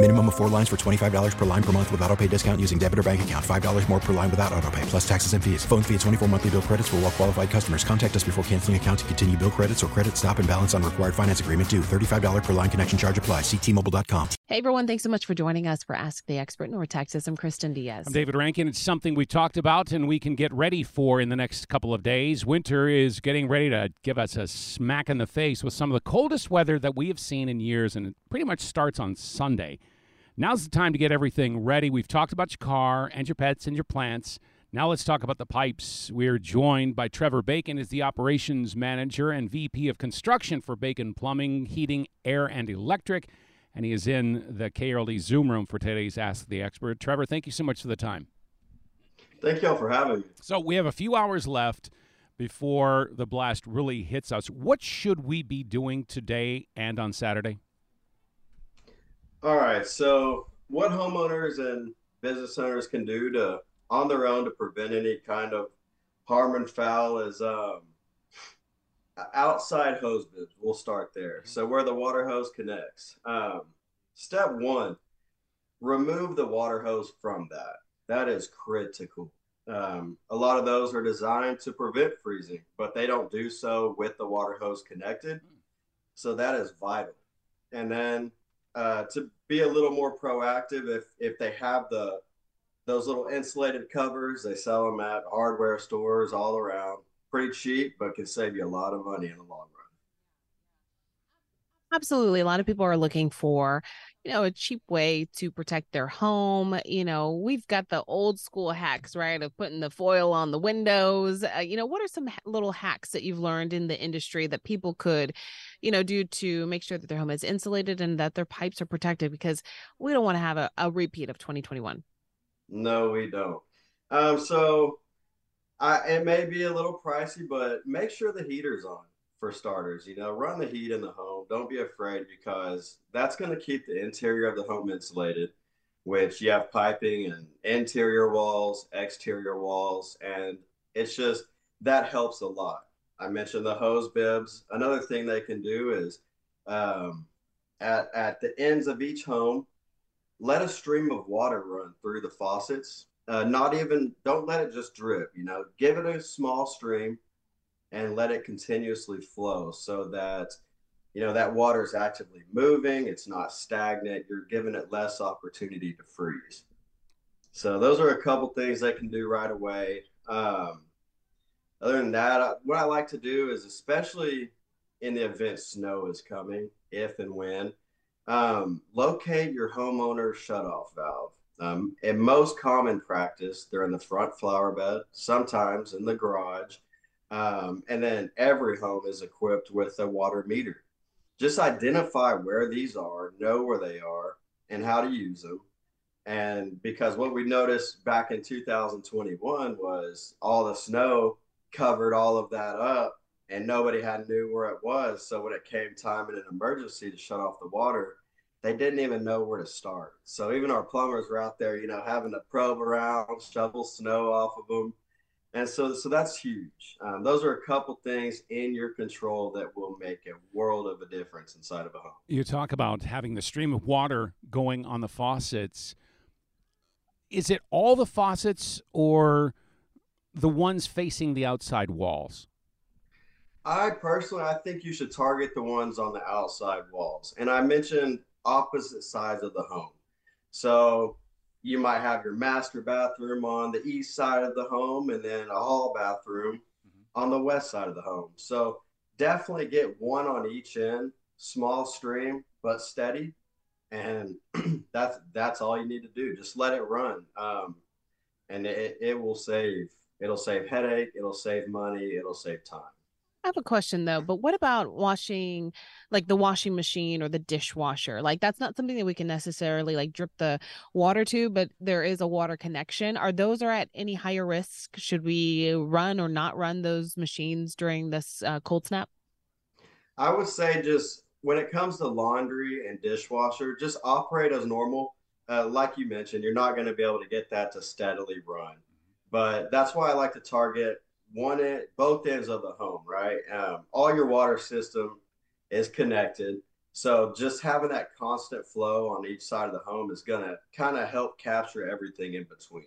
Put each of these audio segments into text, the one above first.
Minimum of four lines for $25 per line per month with auto pay discount using debit or bank account. $5 more per line without auto pay, plus taxes and fees. Phone fee at 24 monthly bill credits for all well qualified customers. Contact us before canceling account to continue bill credits or credit stop and balance on required finance agreement due. $35 per line connection charge apply. Ctmobile.com. Hey everyone, thanks so much for joining us for Ask the Expert in North Texas. I'm Kristen Diaz. I'm David Rankin. It's something we talked about and we can get ready for in the next couple of days. Winter is getting ready to give us a smack in the face with some of the coldest weather that we have seen in years, and it pretty much starts on Sunday. Now's the time to get everything ready. We've talked about your car and your pets and your plants. Now let's talk about the pipes. We're joined by Trevor Bacon as the operations manager and VP of construction for Bacon Plumbing, Heating, Air, and Electric. And he is in the KRLD Zoom room for today's Ask the Expert. Trevor, thank you so much for the time. Thank y'all for having me. So we have a few hours left before the blast really hits us. What should we be doing today and on Saturday? All right. So, what homeowners and business owners can do to, on their own, to prevent any kind of harm and foul is um, outside hose bibs. We'll start there. So, where the water hose connects. Um, step one, remove the water hose from that. That is critical. Um, a lot of those are designed to prevent freezing, but they don't do so with the water hose connected. So, that is vital. And then uh, to be a little more proactive if if they have the those little insulated covers they sell them at hardware stores all around pretty cheap but can save you a lot of money in the long run Absolutely. A lot of people are looking for, you know, a cheap way to protect their home. You know, we've got the old school hacks, right, of putting the foil on the windows. Uh, you know, what are some little hacks that you've learned in the industry that people could, you know, do to make sure that their home is insulated and that their pipes are protected? Because we don't want to have a, a repeat of 2021. no we don't um, so I, it may be a little pricey but make sure the heater's on for starters you know run the heat in the home don't be afraid because that's going to keep the interior of the home insulated which you have piping and interior walls exterior walls and it's just that helps a lot i mentioned the hose bibs. Another thing they can do is um, at, at the ends of each home let a stream of water run through the faucets. Uh, not even don't let it just drip you know give it a small stream and let it continuously flow so that you know that water is actively moving it's not stagnant you're giving it less opportunity to freeze. So those are a couple things they can do right away. Um, other than that I- what i like to do is especially in the event snow is coming if and when um, locate your homeowner's shutoff valve um, most common practice they're in the front flower bed sometimes in the garage um, and then every home is equipped with a water meter. Just identify where these are, know where they are, and how to use them. And because what we noticed back in 2021 was all the snow covered all of that up, and nobody had knew where it was. So when it came time in an emergency to shut off the water, they didn't even know where to start. So even our plumbers were out there, you know, having to probe around, shovel snow off of them and so so that's huge um, those are a couple things in your control that will make a world of a difference inside of a home You talk about having the stream of water going on the faucets. Is it all the faucets or the ones facing the outside walls? i personally i think you should target the ones on the outside walls and i mentioned opposite sides of the home so you might have your master bathroom on the east side of the home and then a hall bathroom on the west side of the home. So definitely get one on each end, small stream but steady, and that's that's all you need to do. Just let it run, um, and it, it will save. It'll save headache. It'll save money. It'll save time. I have a question though, but what about washing like the washing machine or the dishwasher? Like that's not something that we can necessarily like drip the water to, but there is a water connection. Are those are at any higher risk? Should we run or not run those machines during this uh, cold snap? I would say just when it comes to laundry and dishwasher, just operate as normal. Uh, like you mentioned, you're not going to be able to get that to steadily run, but that's why I like to target one end, both ends of the home, right? Um, all your water system is connected. So just having that constant flow on each side of the home is going to kind of help capture everything in between.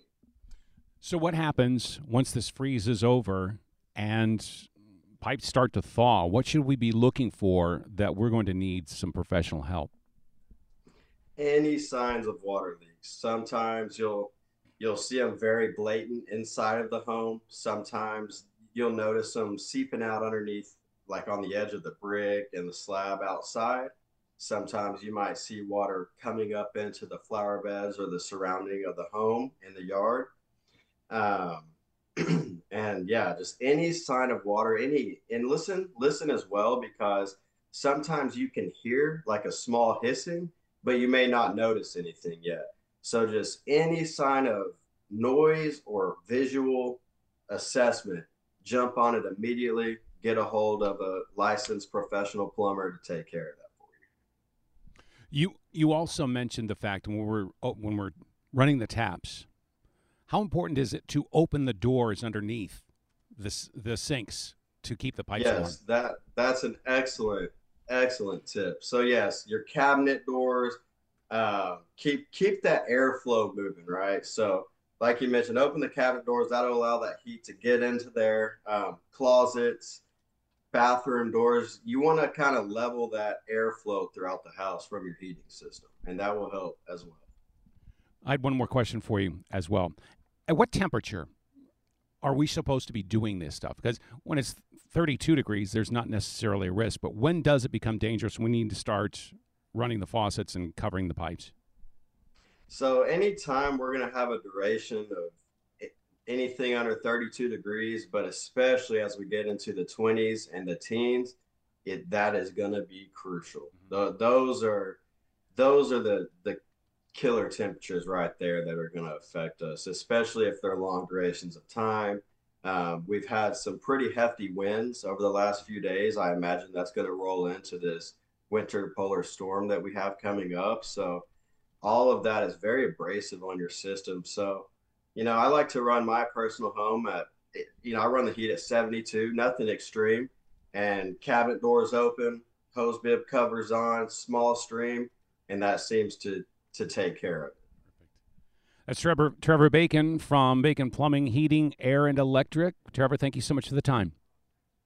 So what happens once this freeze is over and pipes start to thaw? What should we be looking for that we're going to need some professional help? Any signs of water leaks. Sometimes you'll You'll see them very blatant inside of the home. Sometimes you'll notice them seeping out underneath, like on the edge of the brick and the slab outside. Sometimes you might see water coming up into the flower beds or the surrounding of the home in the yard. Um, and yeah, just any sign of water, any, and listen, listen as well, because sometimes you can hear like a small hissing, but you may not notice anything yet. So just any sign of noise or visual assessment, jump on it immediately. Get a hold of a licensed professional plumber to take care of that for you. You you also mentioned the fact when we're oh, when we're running the taps, how important is it to open the doors underneath the the sinks to keep the pipes yes, warm? that that's an excellent excellent tip. So yes, your cabinet doors uh, keep keep that airflow moving, right? So, like you mentioned, open the cabinet doors. That'll allow that heat to get into there. Um, closets, bathroom doors. You want to kind of level that airflow throughout the house from your heating system, and that will help as well. I had one more question for you as well. At what temperature are we supposed to be doing this stuff? Because when it's 32 degrees, there's not necessarily a risk, but when does it become dangerous? We need to start running the faucets and covering the pipes? So anytime we're going to have a duration of anything under 32 degrees, but especially as we get into the 20s and the teens, it that is going to be crucial. The, those are those are the the killer temperatures right there that are going to affect us, especially if they're long durations of time. Um, we've had some pretty hefty winds over the last few days. I imagine that's going to roll into this winter polar storm that we have coming up. So all of that is very abrasive on your system. So, you know, I like to run my personal home at, you know, I run the heat at 72, nothing extreme, and cabinet doors open, hose bib covers on, small stream, and that seems to to take care of it. That's Trevor Trevor Bacon from Bacon Plumbing, Heating, Air, and Electric. Trevor, thank you so much for the time.